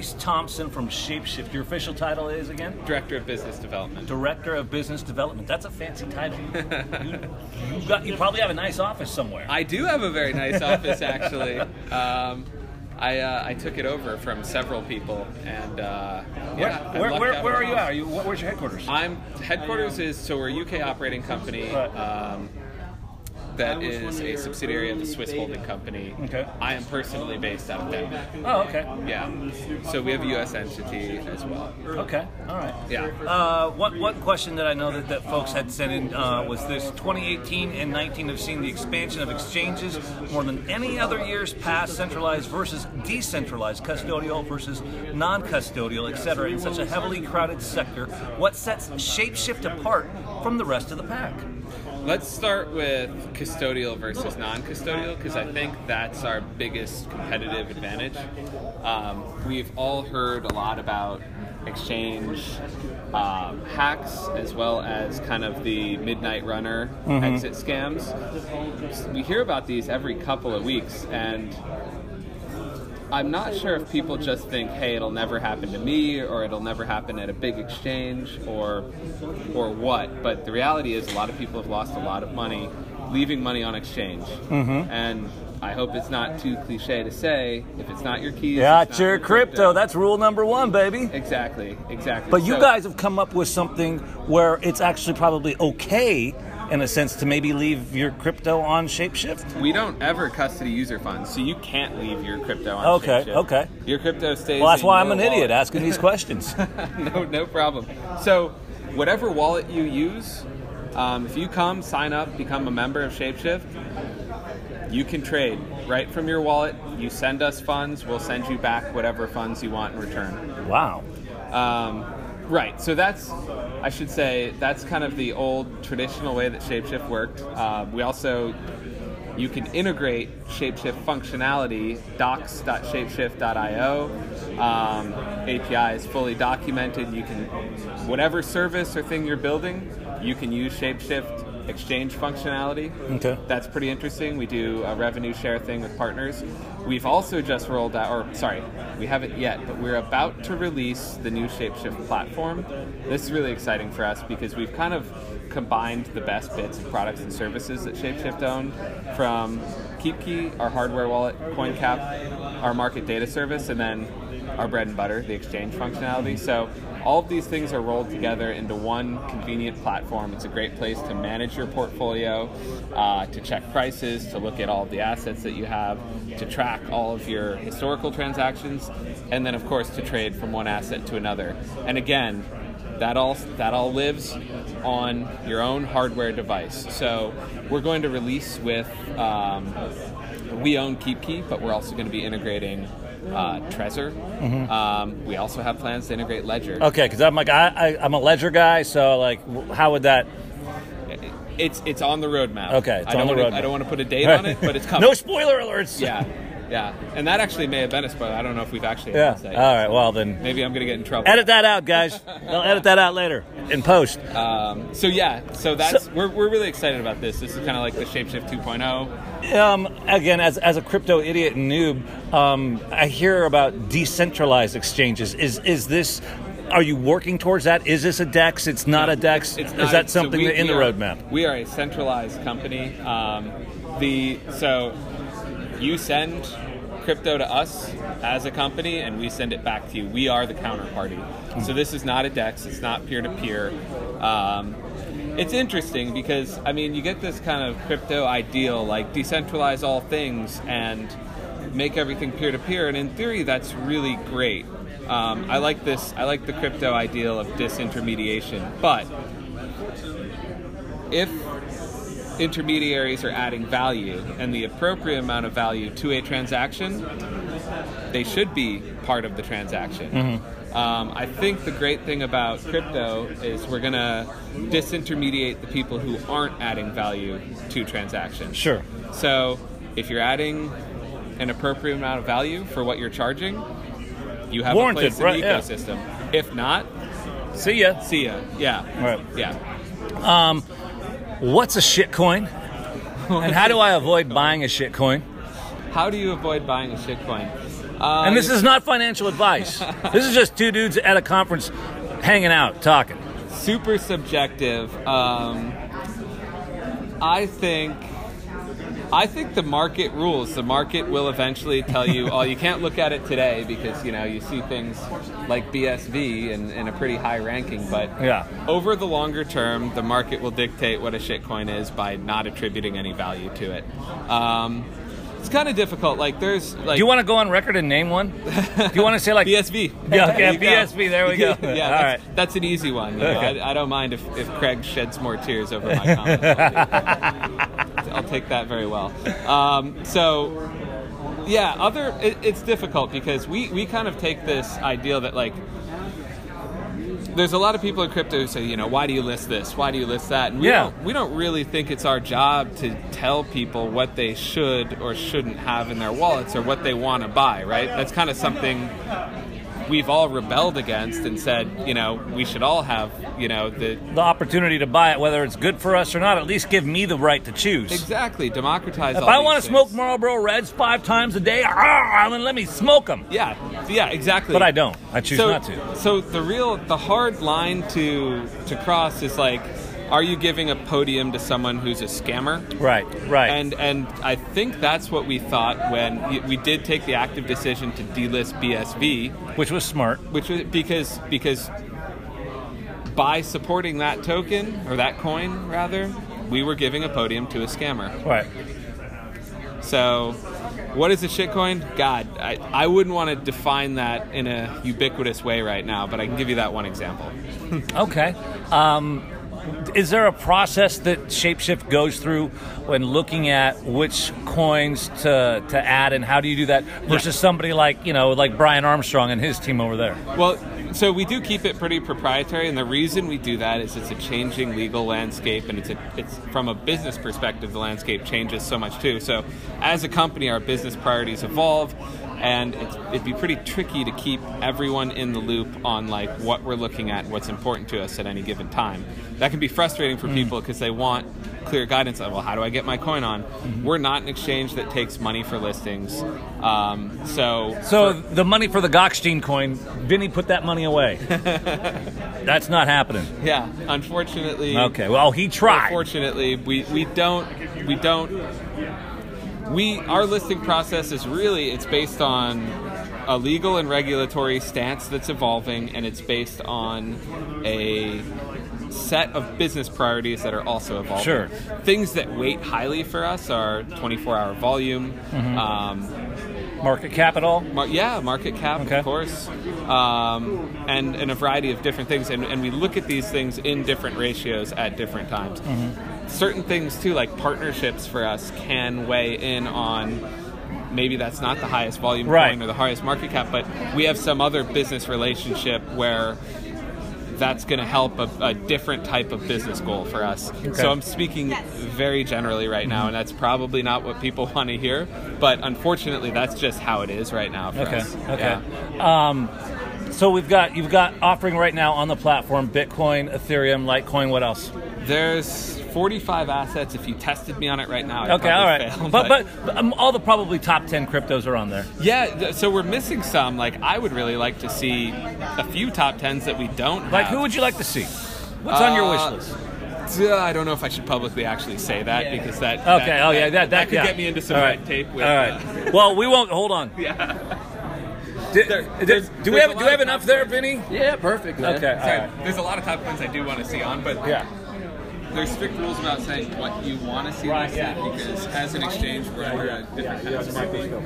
Bryce Thompson from Shapeshift. Your official title is again? Director of Business Development. Director of Business Development. That's a fancy title. you, you, got, you probably have a nice office somewhere. I do have a very nice office, actually. Um, I, uh, I took it over from several people, and uh, yeah, where, lucked where, where are you at? Are you, where's your headquarters? I'm headquarters is so we're a UK operating company. Right. Um, that is a subsidiary of the Swiss holding company. Okay. I am personally based out of Denmark. oh, okay. Yeah. So we have a U.S. entity as well. Okay, all right. Yeah. Uh, one, one question that I know that, that folks had sent in uh, was this 2018 and 19 have seen the expansion of exchanges more than any other years past, centralized versus decentralized, custodial versus non custodial, etc., in such a heavily crowded sector. What sets Shapeshift apart from the rest of the pack? Let's start with custodial versus non-custodial because I think that's our biggest competitive advantage. Um, we've all heard a lot about exchange um, hacks as well as kind of the midnight runner exit scams. We hear about these every couple of weeks, and I'm not sure if people just think, "Hey, it'll never happen to me," or "It'll never happen at a big exchange," or or what. But the reality is, a lot of people have lost a lot of money leaving money on exchange, Mm-hmm. and I hope it's not too cliche to say, if it's not your keys, Yeah, it's your crypto. That's rule number one, baby. exactly exactly. But you guys have come up with something where it's actually probably okay, in a sense, to maybe leave your crypto on Shapeshift. We don't ever custody user funds, so you can't leave your crypto on Okay, Shapeshift. okay. Your crypto stays. Well, that's why I'm an idiot asking these questions. no, no problem. So, whatever wallet you use, um, if you come, sign up, become a member of Shapeshift, you can trade right from your wallet. You send us funds, we'll send you back whatever funds you want in return. wow. Um, right. So that's, I should say, that's kind of the old traditional way that Shapeshift worked. Uh, we also, you can integrate Shapeshift functionality, docs.shapeshift.io. Um, API is fully documented. You can, whatever service or thing you're building, you can use Shapeshift exchange functionality. Okay. That's pretty interesting. We do a revenue share thing with partners. We've also just rolled out, or sorry, we haven't yet, but we're about to release the new Shapeshift platform. This is really exciting for us because we've kind of combined the best bits of products and services that Shapeshift owned from KeepKey, our hardware wallet, CoinCap, our market data service, and then our bread and butter, the exchange functionality. So all of these things are rolled together into one convenient platform. It's a great place to manage your portfolio, uh, to check prices, to look at all of the assets that you have, to track all of your historical transactions, and then of course to trade from one asset to another. And again, that all that all lives on your own hardware device. So we're going to release with um, we own KeepKey, but we're also going to be integrating uh, Trezor. Um, we also have plans to integrate Ledger. Okay, because I'm like I, I I'm a ledger guy, so like, how would that? It's it's on the roadmap. Okay, it's I don't on the wanna. I don't want to put a date on it, but it's coming. no spoiler alerts. yeah, yeah, and that actually may have been a spoiler. I don't know if we've actually Yeah. that. Yet. right. Well then, Maybe I'm going to get in trouble. edit that out, guys. They'll edit that out later in post. Um, so yeah, so that's So- we're, we're really excited about this. This is kind of like the Shapeshift oh. 2.0. Um, again, as, as a crypto idiot and noob, um, I hear about decentralized exchanges. Is is this? Are you working towards that? Is this a DEX? It's not a DEX. It's is not- that so something we- that in we the are- roadmap? We are a centralized company. Um, the so you send crypto to us as a company, and we send it back to you. We are the counterparty. So this is not a DEX. It's not peer to peer. It's interesting because I mean you get this kind of crypto ideal, like decentralize all things and make everything peer to peer, and in theory that's really great. Um, I like this. I like the crypto ideal of disintermediation, but if intermediaries are adding value and the appropriate amount of value to a transaction, they should be part of the transaction. Um, I think the great thing about crypto is we're going to disintermediate the people who aren't adding value to transactions. Sure. So if you're adding an appropriate amount of value for what you're charging, you have Warranted, a place in right, the yeah. ecosystem. If not, See ya. see ya. Yeah. Right. Yeah. What's a shitcoin? And how do I avoid buying a shitcoin? How do you avoid buying a shitcoin? Uh, and this is not financial advice. this is just two dudes at a conference hanging out, talking. super subjective. Um, I think. I think the market rules. The market will eventually tell you, oh, you can't look at it today because you know you see things like BSV in, in a pretty high ranking. But Yeah. over the longer term, the market will dictate what a shitcoin is by not attributing any value to it. Um, it's kind of difficult. Like there's like Do you want to go on record and name one? Do you want to say like BSV. Yeah, okay, There. BSV, there we go. yeah, All that's, right. that's an easy one. you know. I, I don't mind if, if Craig sheds more tears over my comment. I'll take that very well. Um, so, yeah, other it, it's difficult because we, we kind of take this idea that like there's a lot of people in crypto who say, you know, why do you list this? Why do you list that? And we Yeah. don't we don't really think it's our job to tell people what they should or shouldn't have in their wallets or what they want to buy, right? That's kind of something we've all rebelled against and said, you know, we should all have, you know, the the opportunity to buy it, whether it's good for us or not. At least give me the right to choose. exactly democratize. If I want to smoke Marlboro Reds five times a day, ah, then let me smoke them. yeah, yeah, exactly. But I don't. I choose so, not to. So the real, the hard line to to cross is like, are you giving a podium to someone who's a scammer? Right, right. And and I think that's what we thought when we- did take the active decision to delist BSV, which was smart. which was because because by supporting that token or that coin rather, we were giving a podium to a scammer. Right. So, what is a shitcoin? God, I, I wouldn't want to define that in a ubiquitous way right now, but I can give you that one example. Okay. Um, is there a process that Shapeshift goes through when looking at which coins to, to add, and how do you do that versus somebody like you know like Brian Armstrong and his team over there? Well, so we do keep it pretty proprietary, and the reason we do that is it's a changing legal landscape, and it's a, it's from a business perspective, the landscape changes so much too. So, as a company, our business priorities evolve, and it's, it'd be pretty tricky to keep everyone in the loop on like what we're looking at, what's important to us at any given time. That can be frustrating for people because they want clear guidance on well, how do I get my coin on? We're not an exchange that takes money for listings, um, so So the money for the Gockstein coin, Vinny put that money away. That's not happening. yeah, unfortunately. Okay. Well, he tried. Unfortunately, we, we don't we don't we our listing process is really it's based on a legal and regulatory stance that's evolving and it's based on a set of business priorities that are also evolving. Sure. Things that weight highly for us are 24-hour volume, Mm-hmm. um, Market capital. Mar- yeah, market cap, Okay. of course, um, and, and a variety of different things. And, and we look at these things in different ratios at different times. Mm-hmm. Certain things, too, like partnerships for us, can weigh in on maybe that's not the highest volume Right. coin or the highest market cap, but we have some other business relationship where that's going to help a, a different type of business goal for us. So I'm speaking very generally right now, and that's probably not what people want to hear. But unfortunately, that's just how it is right now for Okay. us. Okay. Yeah. Um, so we've got you've got offering right now on the platform Bitcoin, Ethereum, Litecoin. What else? There's 45 assets. If you tested me on it right now, I'd Okay, all probably fail, but but, but um, all the probably top ten cryptos are on there. yeah, th- so we're missing some. Like I would really like to see a few top tens that we don't. Like have. who would you like to see? What's on your wish Uh, list? Uh, I don't know if I should publicly actually say that because that. Okay. that- oh yeah, that that, could yeah. get me into some All right. red tape. With, all uh, right. well, we won't. Hold on. yeah. Do, There- do- there's- do we have do we have enough there, Vinny? Yeah, perfect. Man. Okay. Sorry, right. there's a lot of top ones I do want to see on, but Yeah. There's strict rules about saying what you want to see Right, listed yeah. because as an exchange we're under a different kind of